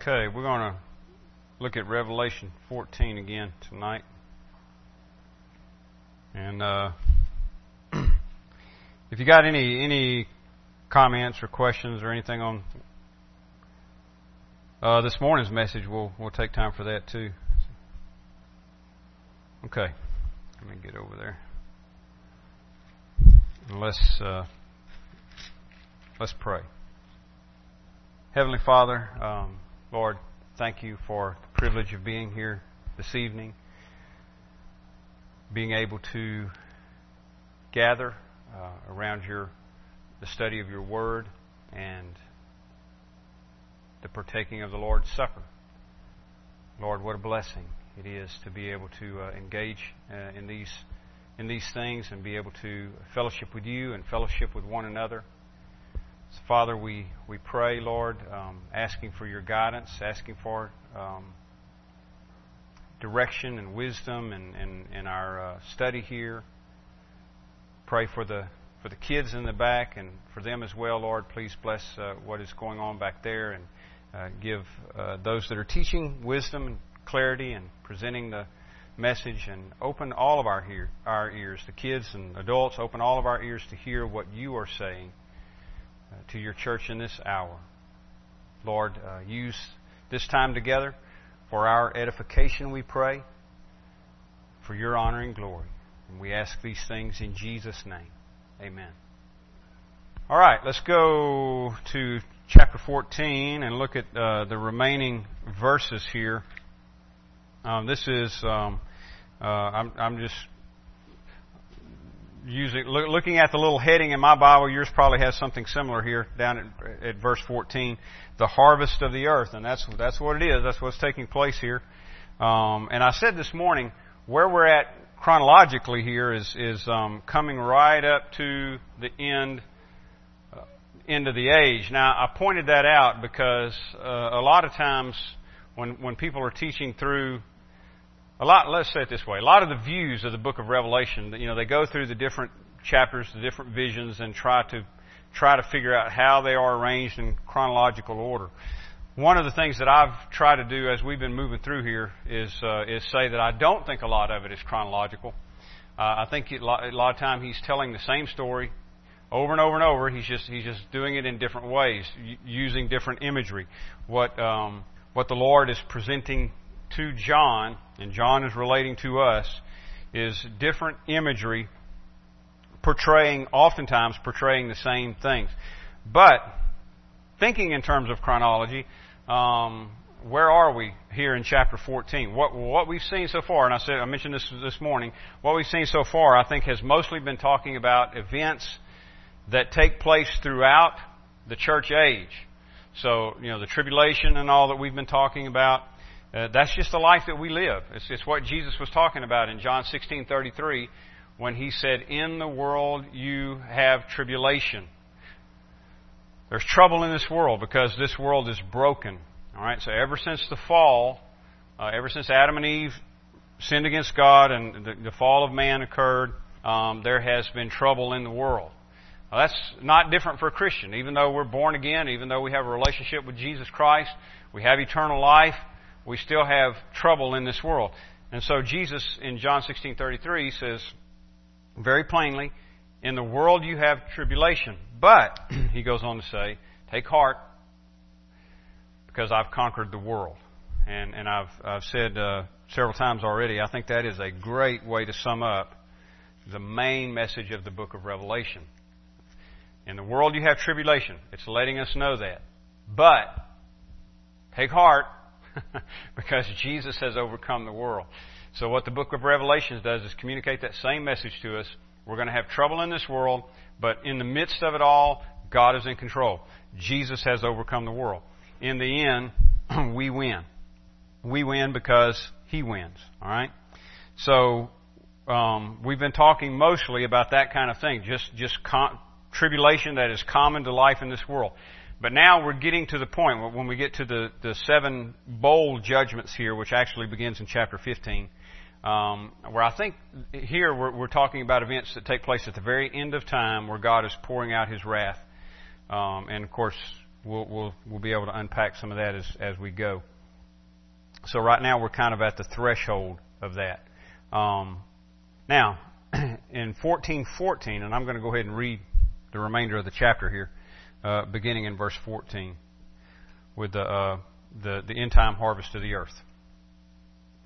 Okay, we're going to look at Revelation 14 again tonight. And uh, if you got any any comments or questions or anything on uh, this morning's message, we'll we'll take time for that too. Okay, let me get over there. Let's uh, let's pray. Heavenly Father, um, Lord, thank you for the privilege of being here this evening, being able to gather uh, around your the study of your Word and the partaking of the Lord's Supper. Lord, what a blessing it is to be able to uh, engage uh, in these in these things and be able to fellowship with you and fellowship with one another. So Father, we, we pray, Lord, um, asking for your guidance, asking for um, direction and wisdom in, in, in our uh, study here. Pray for the for the kids in the back and for them as well, Lord. Please bless uh, what is going on back there and uh, give uh, those that are teaching wisdom and clarity and presenting the message and open all of our, hear, our ears, the kids and adults, open all of our ears to hear what you are saying to your church in this hour. Lord, uh, use this time together for our edification, we pray, for your honor and glory. And we ask these things in Jesus' name. Amen. All right, let's go to chapter 14 and look at uh, the remaining verses here. Um, this is, um, uh, I'm, I'm, just using, look, looking at the little heading in my Bible. Yours probably has something similar here down at, at verse 14. The harvest of the earth, and that's that's what it is. That's what's taking place here. Um, and I said this morning where we're at chronologically here is is um, coming right up to the end uh, end of the age. Now I pointed that out because uh, a lot of times when when people are teaching through a lot, let's say it this way, a lot of the views of the book of Revelation, you know, they go through the different chapters, the different visions, and try to, try to figure out how they are arranged in chronological order. One of the things that I've tried to do as we've been moving through here is, uh, is say that I don't think a lot of it is chronological. Uh, I think a lot, a lot of time he's telling the same story over and over and over. He's just, he's just doing it in different ways, using different imagery. What, um, what the Lord is presenting to John, and John is relating to us, is different imagery portraying, oftentimes portraying the same things. But, thinking in terms of chronology, um, where are we here in chapter 14? What, what we've seen so far, and I said, I mentioned this this morning, what we've seen so far, I think has mostly been talking about events that take place throughout the church age. So, you know, the tribulation and all that we've been talking about, uh, that's just the life that we live. It's, it's what Jesus was talking about in John 16:33 when he said, "In the world you have tribulation." There's trouble in this world because this world is broken. All right. So ever since the fall, uh, ever since Adam and Eve sinned against God and the, the fall of man occurred, um, there has been trouble in the world. Now, that's not different for a Christian. Even though we're born again, even though we have a relationship with Jesus Christ, we have eternal life we still have trouble in this world. And so Jesus in John 16:33 says very plainly, "In the world you have tribulation, but he goes on to say, take heart because I've conquered the world." And and I've I've said uh, several times already, I think that is a great way to sum up the main message of the book of Revelation. In the world you have tribulation. It's letting us know that. But take heart because Jesus has overcome the world. So what the book of Revelations does is communicate that same message to us. We're going to have trouble in this world, but in the midst of it all, God is in control. Jesus has overcome the world. In the end, we win. We win because He wins. All right. So um, we've been talking mostly about that kind of thing, just just con- tribulation that is common to life in this world. But now we're getting to the point when we get to the, the seven bowl judgments here, which actually begins in chapter 15, um, where I think here we're, we're, talking about events that take place at the very end of time where God is pouring out His wrath. Um, and of course, we'll, we'll, we'll be able to unpack some of that as, as we go. So right now we're kind of at the threshold of that. Um, now, in 1414, and I'm going to go ahead and read the remainder of the chapter here, uh, beginning in verse 14, with the, uh, the, the end time harvest of the earth.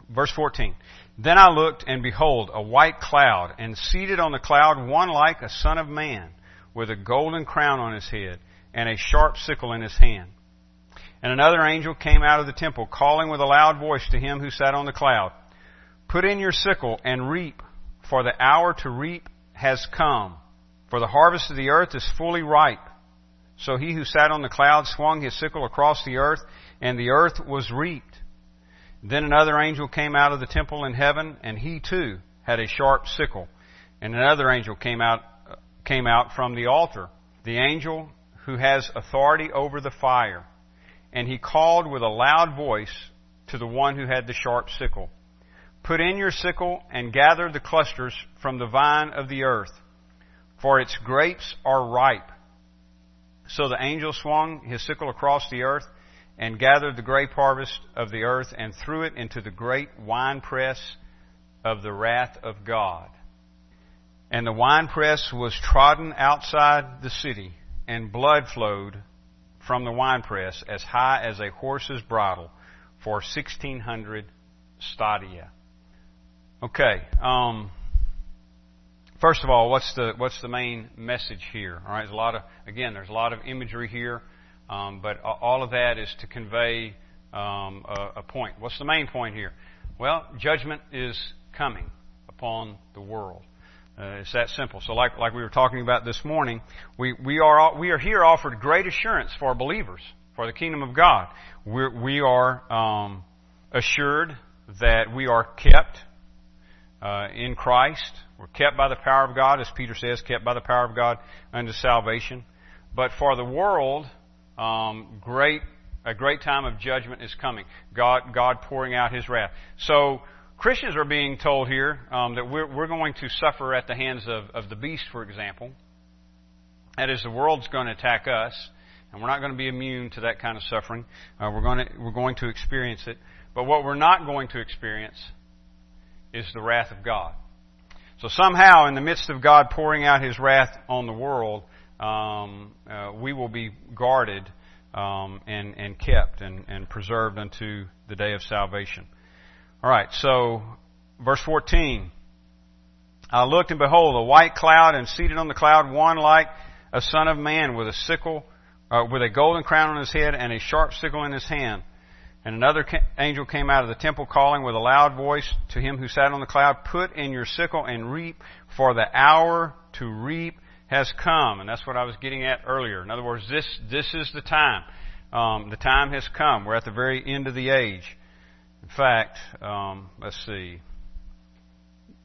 Verse 14. Then I looked, and behold, a white cloud, and seated on the cloud one like a son of man, with a golden crown on his head, and a sharp sickle in his hand. And another angel came out of the temple, calling with a loud voice to him who sat on the cloud, Put in your sickle and reap, for the hour to reap has come, for the harvest of the earth is fully ripe. So he who sat on the cloud swung his sickle across the earth, and the earth was reaped. Then another angel came out of the temple in heaven, and he too had a sharp sickle. And another angel came out, came out from the altar, the angel who has authority over the fire. And he called with a loud voice to the one who had the sharp sickle. Put in your sickle and gather the clusters from the vine of the earth, for its grapes are ripe. So the angel swung his sickle across the earth and gathered the grape harvest of the earth and threw it into the great winepress of the wrath of God. And the winepress was trodden outside the city, and blood flowed from the winepress as high as a horse's bridle for 1600 stadia. Okay, um, first of all, what's the, what's the main message here? Alright, there's a lot of, again, there's a lot of imagery here. Um, but all of that is to convey um, a, a, point. What's the main point here? Well, judgment is coming upon the world. Uh, it's that simple. So, like like we were talking about this morning, we we are we are here offered great assurance for believers for the kingdom of God. We're, we are um, assured that we are kept uh, in Christ. We're kept by the power of God, as Peter says, kept by the power of God unto salvation. But for the world, um, great a great time of judgment is coming. God God pouring out His wrath. So Christians are being told here um, that we're we're going to suffer at the hands of, of the beast, for example. That is, the world's going to attack us, and we're not going to be immune to that kind of suffering. Uh, we're going to we're going to experience it. But what we're not going to experience is the wrath of God. So somehow, in the midst of God pouring out His wrath on the world, um, uh, we will be guarded um, and, and kept and, and preserved unto the day of salvation. All right, so verse 14. I looked and behold a white cloud and seated on the cloud one like a son of man with a sickle, uh, with a golden crown on his head and a sharp sickle in his hand. And another angel came out of the temple calling with a loud voice to him who sat on the cloud, put in your sickle and reap for the hour to reap has come, and that's what I was getting at earlier. In other words, this this is the time. Um, the time has come. We're at the very end of the age. In fact, um, let's see.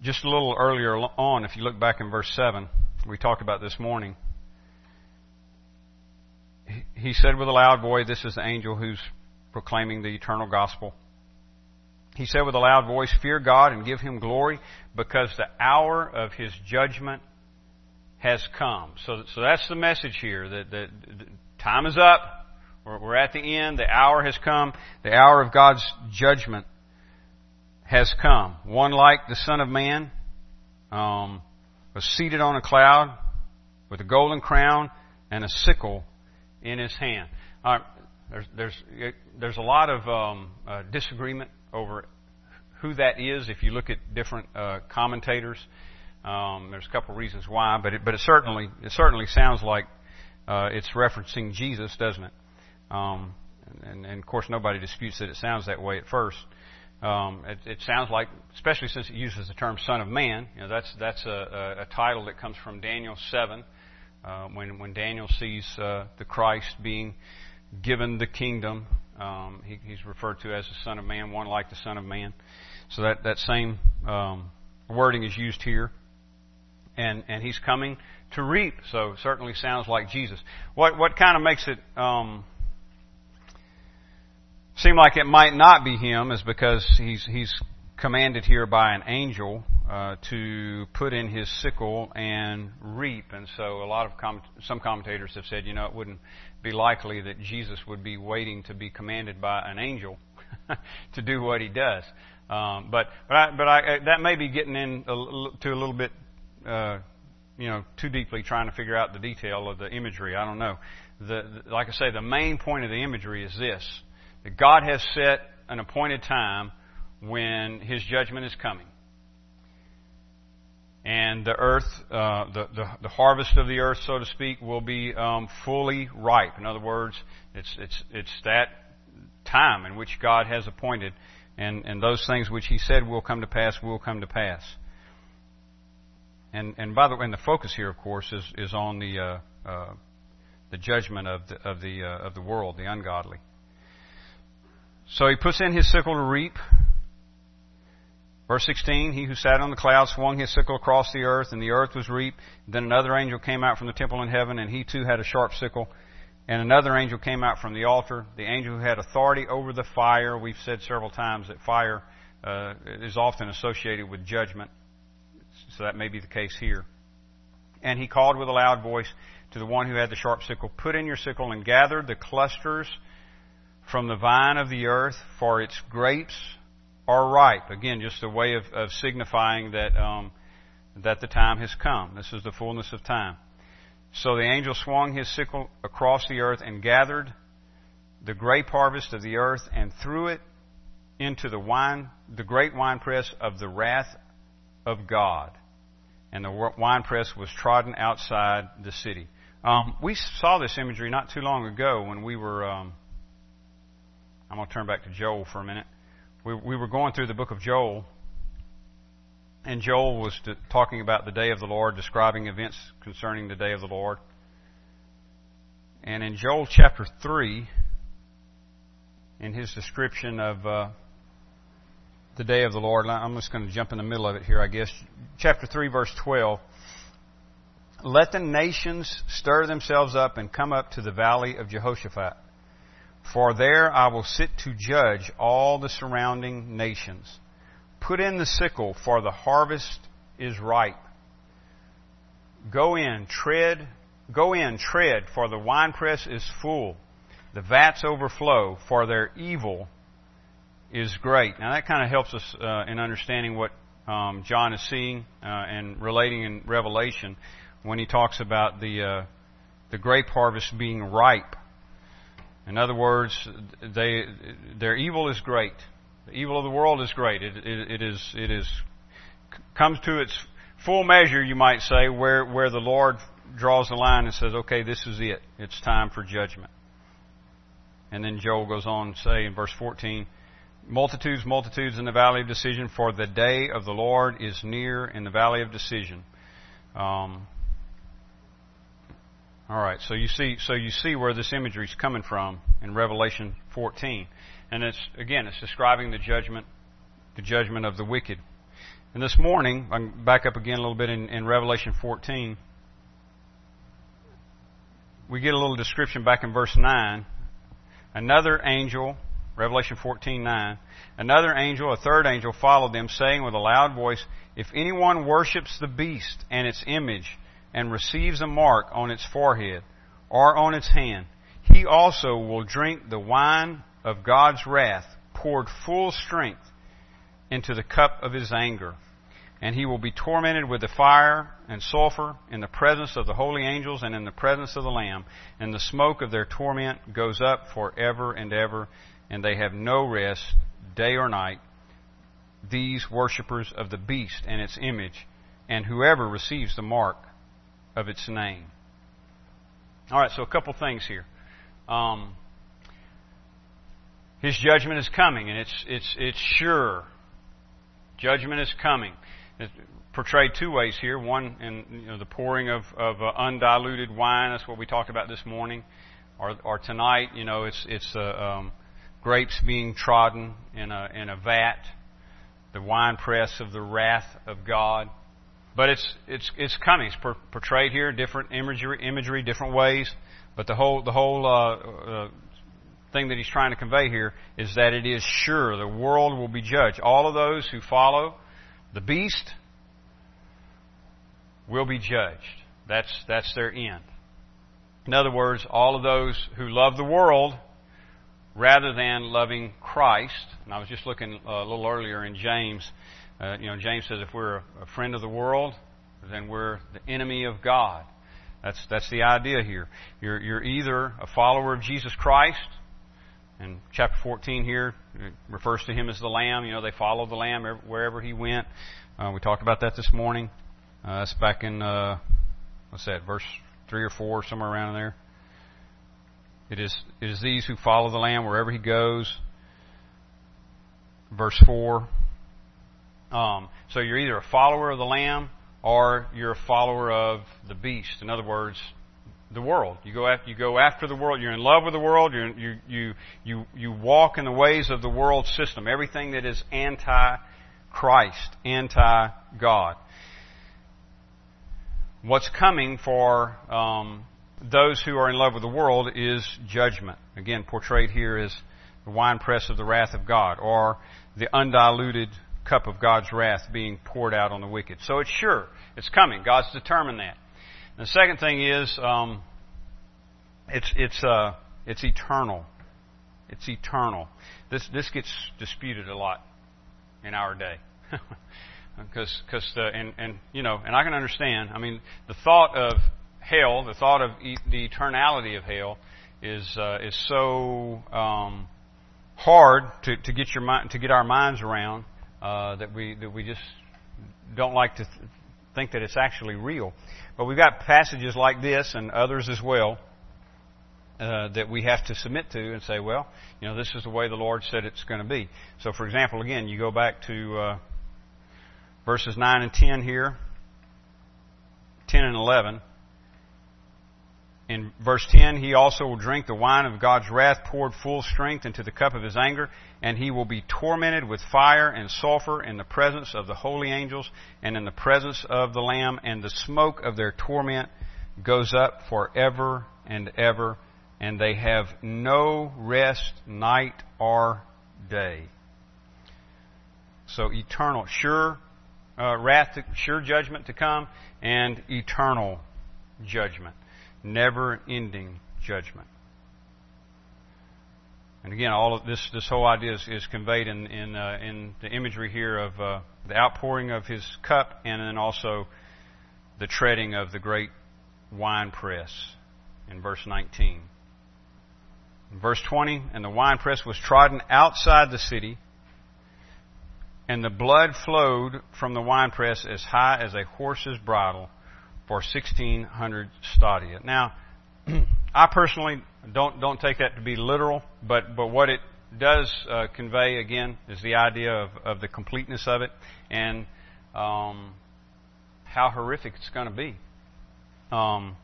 Just a little earlier on, if you look back in verse seven, we talked about this morning. He said with a loud voice, "This is the angel who's proclaiming the eternal gospel." He said with a loud voice, Fear God and give Him glory, because the hour of His judgment has come. So, so that's the message here. That, that, time is up. We're, we're at the end. The hour has come. The hour of God's judgment has come. One like the Son of Man um, was seated on a cloud with a golden crown and a sickle in his hand. Uh, there's, there's, there's a lot of um, uh, disagreement over who that is if you look at different uh, commentators. Um, there's a couple reasons why, but it, but it certainly it certainly sounds like uh, it's referencing Jesus, doesn't it? Um, and, and of course, nobody disputes that it sounds that way at first. Um, it, it sounds like, especially since it uses the term "Son of Man," you know, that's that's a, a, a title that comes from Daniel seven, uh, when when Daniel sees uh, the Christ being given the kingdom. Um, he, he's referred to as the Son of Man, one like the Son of Man. So that that same um, wording is used here and and he's coming to reap. So certainly sounds like Jesus. What what kind of makes it um, seem like it might not be him is because he's he's commanded here by an angel uh, to put in his sickle and reap. And so, a lot of com- some commentators have said, you know, it wouldn't be likely that Jesus would be waiting to be commanded by an angel to do what he does. Um, but but I, but I, uh, that may be getting in a, to a little bit, uh, you know, too deeply trying to figure out the detail of the imagery. I don't know. The, the, like I say, the main point of the imagery is this: that God has set an appointed time when His judgment is coming, and the earth, uh, the, the the harvest of the earth, so to speak, will be um, fully ripe. In other words, it's it's it's that time in which God has appointed and, and those things which he said will come to pass will come to pass. And, and by the way, and the focus here, of course, is, is on the, uh, uh, the judgment of the, of, the, uh, of the world, the ungodly. So he puts in his sickle to reap. Verse 16, he who sat on the cloud swung his sickle across the earth, and the earth was reaped. Then another angel came out from the temple in heaven, and he too had a sharp sickle and another angel came out from the altar, the angel who had authority over the fire. We've said several times that fire uh, is often associated with judgment, so that may be the case here. And he called with a loud voice to the one who had the sharp sickle, Put in your sickle and gather the clusters from the vine of the earth, for its grapes are ripe. Again, just a way of, of signifying that um, that the time has come. This is the fullness of time. So the angel swung his sickle across the earth and gathered the grape harvest of the earth and threw it into the wine, the great winepress of the wrath of God. And the winepress was trodden outside the city. Um, we saw this imagery not too long ago when we were. Um, I'm going to turn back to Joel for a minute. We, we were going through the book of Joel, and Joel was talking about the day of the Lord, describing events concerning the day of the Lord. And in Joel chapter 3, in his description of uh, the day of the Lord, I'm just going to jump in the middle of it here, I guess. Chapter 3, verse 12. Let the nations stir themselves up and come up to the valley of Jehoshaphat. For there I will sit to judge all the surrounding nations. Put in the sickle, for the harvest is ripe. Go in, tread, go in, tread, for the winepress is full. The vats overflow, for their evil is great. Now that kind of helps us uh, in understanding what um, John is seeing uh, and relating in Revelation when he talks about the uh, the grape harvest being ripe. In other words, they, their evil is great. The evil of the world is great. It, it, it is it is comes to its full measure, you might say, where where the Lord draws the line and says, "Okay, this is it. It's time for judgment." And then Joel goes on to say in verse 14, "Multitudes, multitudes in the valley of decision, for the day of the Lord is near in the valley of decision." Um, all right, so you see, so you see where this imagery is coming from in Revelation 14. And it's, again, it's describing the judgment, the judgment of the wicked. And this morning, I'm back up again a little bit in, in Revelation 14. We get a little description back in verse 9. Another angel, Revelation 14:9, another angel, a third angel, followed them, saying with a loud voice, If anyone worships the beast and its image, and receives a mark on its forehead or on its hand, he also will drink the wine of God's wrath poured full strength into the cup of his anger. And he will be tormented with the fire and sulfur in the presence of the holy angels and in the presence of the Lamb. And the smoke of their torment goes up forever and ever, and they have no rest day or night. These worshippers of the beast and its image, and whoever receives the mark of its name. All right, so a couple things here. Um, his judgment is coming, and it's, it's, it's sure. Judgment is coming. It's portrayed two ways here. One in you know, the pouring of, of uh, undiluted wine. That's what we talked about this morning. Or, or tonight, you know, it's, it's uh, um, grapes being trodden in a, in a vat. The wine press of the wrath of God. But it's, it's, it's coming. It's per, portrayed here, different imagery, imagery, different ways. But the whole, the whole uh, uh thing that he's trying to convey here is that it is sure the world will be judged. All of those who follow the beast will be judged. That's, that's their end. In other words, all of those who love the world rather than loving Christ, and I was just looking uh, a little earlier in James, uh, you know, James says if we're a friend of the world, then we're the enemy of God. That's, that's the idea here. You're, you're either a follower of Jesus Christ, and chapter 14 here refers to him as the Lamb. You know, they followed the Lamb wherever he went. Uh, we talked about that this morning. Uh, that's back in, uh, what's that, verse 3 or 4, somewhere around there. It is, it is these who follow the Lamb wherever he goes. Verse 4. Um, so you're either a follower of the Lamb or you're a follower of the beast. In other words, the world. You go after you go after the world. You're in love with the world. You're, you you you you walk in the ways of the world system. Everything that is anti Christ, anti God. What's coming for um, those who are in love with the world is judgment. Again, portrayed here as the winepress of the wrath of God, or the undiluted cup of God's wrath being poured out on the wicked. So it's sure. It's coming. God's determined that. And the second thing is, um, it's, it's, uh, it's eternal. It's eternal. This, this gets disputed a lot in our day. Because, the, and, and, you know, and I can understand, I mean, the thought of hell, the thought of e- the eternality of hell is, uh, is so, um, hard to, to get your mind, to get our minds around uh, that we that we just don't like to th- think that it's actually real. But we've got passages like this and others as well uh, that we have to submit to and say, well, you know, this is the way the Lord said it's going to be. So, for example, again, you go back to uh, verses nine and ten here, ten and eleven in verse 10, he also will drink the wine of God's wrath poured full strength into the cup of his anger, and he will be tormented with fire and sulfur in the presence of the holy angels and in the presence of the Lamb, and the smoke of their torment goes up forever and ever, and they have no rest night or day. So eternal, sure uh, wrath, to, sure judgment to come, and eternal judgment never ending judgment. And again, all of this, this whole idea is, is conveyed in, in, uh, in the imagery here of uh, the outpouring of his cup and then also the treading of the great winepress in verse 19. In verse 20, and the winepress was trodden outside the city, and the blood flowed from the winepress as high as a horse's bridle for 1600 stadia. Now, I personally don't don't take that to be literal, but but what it does uh, convey again is the idea of, of the completeness of it and um, how horrific it's going to be. Um,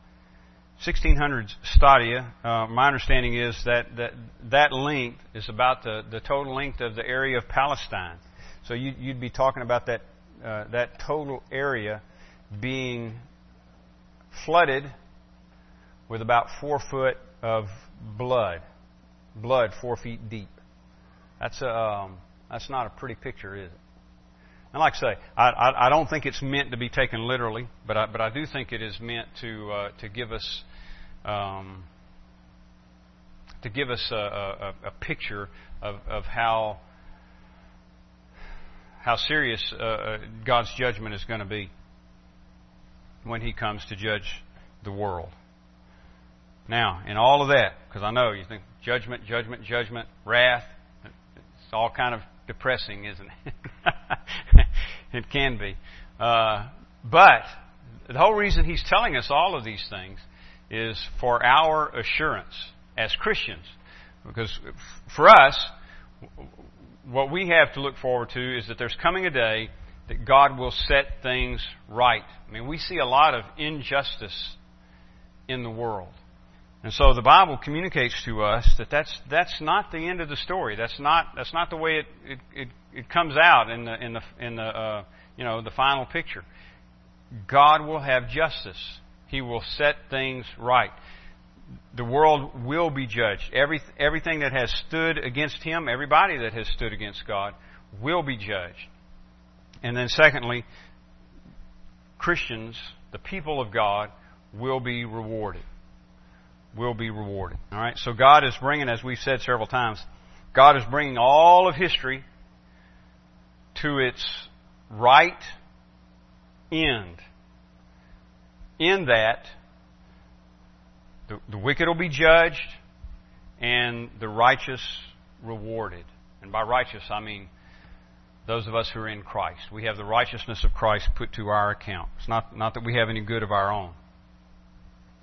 1600 stadia. Uh, my understanding is that, that that length is about the, the total length of the area of Palestine. So you, would be talking about that uh, that total area being flooded with about four foot of blood. Blood four feet deep. That's a, um, that's not a pretty picture, is it? And like I say, I, I, I don't think it's meant to be taken literally, but I, but I do think it is meant to uh, to give us um, to give us a, a, a picture of, of how how serious uh, uh God's judgment is going to be when he comes to judge the world. Now, in all of that, because I know you think judgment, judgment, judgment, wrath, it's all kind of depressing, isn't it? it can be. Uh, but the whole reason he's telling us all of these things is for our assurance as Christians. Because for us, what we have to look forward to is that there's coming a day that God will set things right. I mean, we see a lot of injustice in the world. And so the Bible communicates to us that that's, that's not the end of the story. That's not, that's not the way it, it, it, it comes out in the, in the, in the, uh, you know, the final picture. God will have justice. He will set things right. The world will be judged. Every, everything that has stood against Him, everybody that has stood against God, will be judged. And then secondly, Christians, the people of God, will be rewarded. Will be rewarded. All right. So God is bringing, as we've said several times, God is bringing all of history to its right end. In that, the, the wicked will be judged and the righteous rewarded. And by righteous, I mean those of us who are in Christ. We have the righteousness of Christ put to our account. It's not, not that we have any good of our own.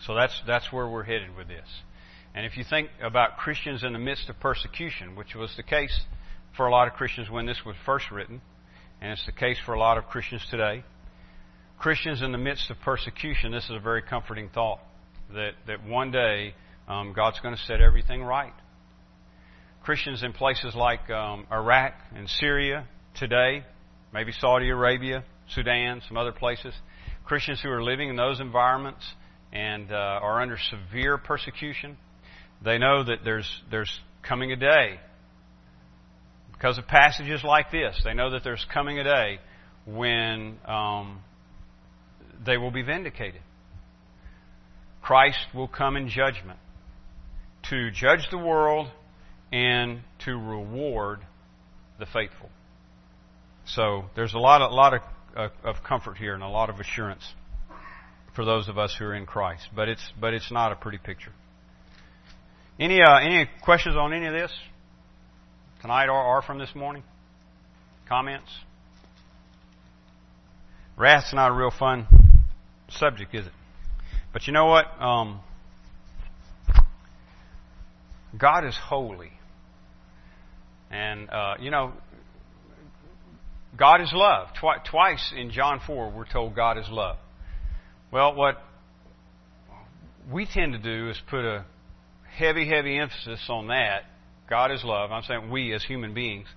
So that's, that's where we're headed with this. And if you think about Christians in the midst of persecution, which was the case for a lot of Christians when this was first written, and it's the case for a lot of Christians today, Christians in the midst of persecution, this is a very comforting thought that, that one day um, God's going to set everything right. Christians in places like um, Iraq and Syria today, maybe Saudi Arabia, Sudan, some other places, Christians who are living in those environments and uh, are under severe persecution, they know that there's there's coming a day because of passages like this. They know that there's coming a day when um, they will be vindicated. Christ will come in judgment to judge the world and to reward the faithful. So there's a lot, of, a lot of, uh, of comfort here and a lot of assurance for those of us who are in Christ. But it's but it's not a pretty picture. Any uh, any questions on any of this tonight or, or from this morning? Comments? Wrath's not a real fun subject, is it? But you know what? Um, God is holy. And, uh, you know, God is love. Twi- twice in John 4, we're told God is love. Well, what we tend to do is put a heavy, heavy emphasis on that. God is love. I'm saying we as human beings,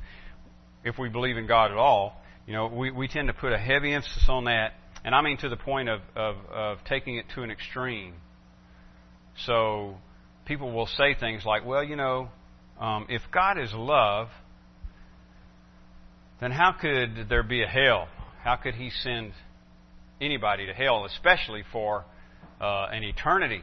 if we believe in God at all, you know, we, we tend to put a heavy emphasis on that, and I mean to the point of, of, of taking it to an extreme. So people will say things like, well, you know, um, if God is love, then how could there be a hell? How could He send anybody to hell, especially for uh, an eternity?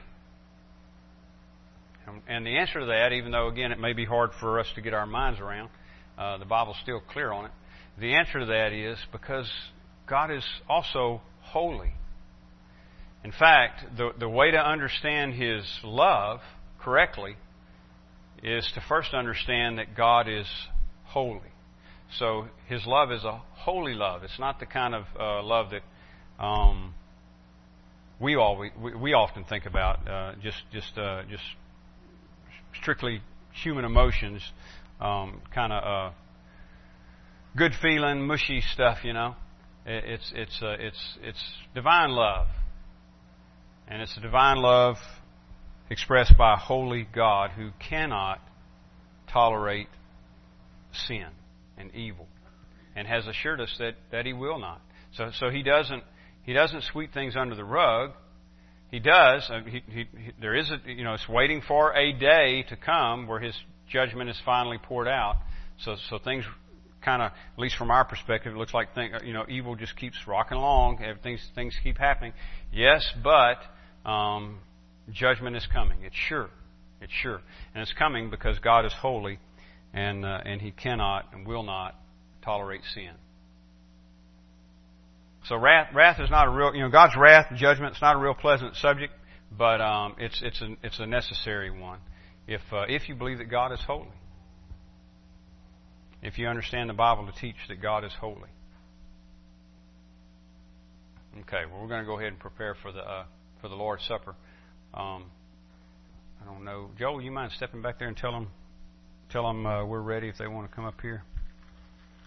And the answer to that, even though again it may be hard for us to get our minds around, uh, the Bible's still clear on it. The answer to that is because God is also holy. In fact, the, the way to understand His love correctly is to first understand that God is holy. So His love is a holy love. It's not the kind of uh, love that um, we all we, we often think about. Uh, just just uh, just strictly human emotions, um, kind of uh, good feeling, mushy stuff. You know, it, it's it's uh, it's it's divine love, and it's a divine love expressed by a holy God who cannot tolerate sin and evil, and has assured us that, that He will not. So, so He doesn't He doesn't sweep things under the rug. He does. Uh, he, he, he, there is a you know it's waiting for a day to come where His judgment is finally poured out. So so things kind of, at least from our perspective, it looks like thing, you know evil just keeps rocking along. Everything things keep happening. Yes, but um, Judgment is coming. It's sure. It's sure. And it's coming because God is holy and, uh, and He cannot and will not tolerate sin. So wrath, wrath is not a real, you know, God's wrath, judgment, it's not a real pleasant subject, but um, it's, it's, a, it's a necessary one if, uh, if you believe that God is holy. If you understand the Bible to teach that God is holy. Okay, well, we're going to go ahead and prepare for the, uh, for the Lord's Supper. Um, I don't know. Joel, you mind stepping back there and tell them, tell them uh, we're ready if they want to come up here?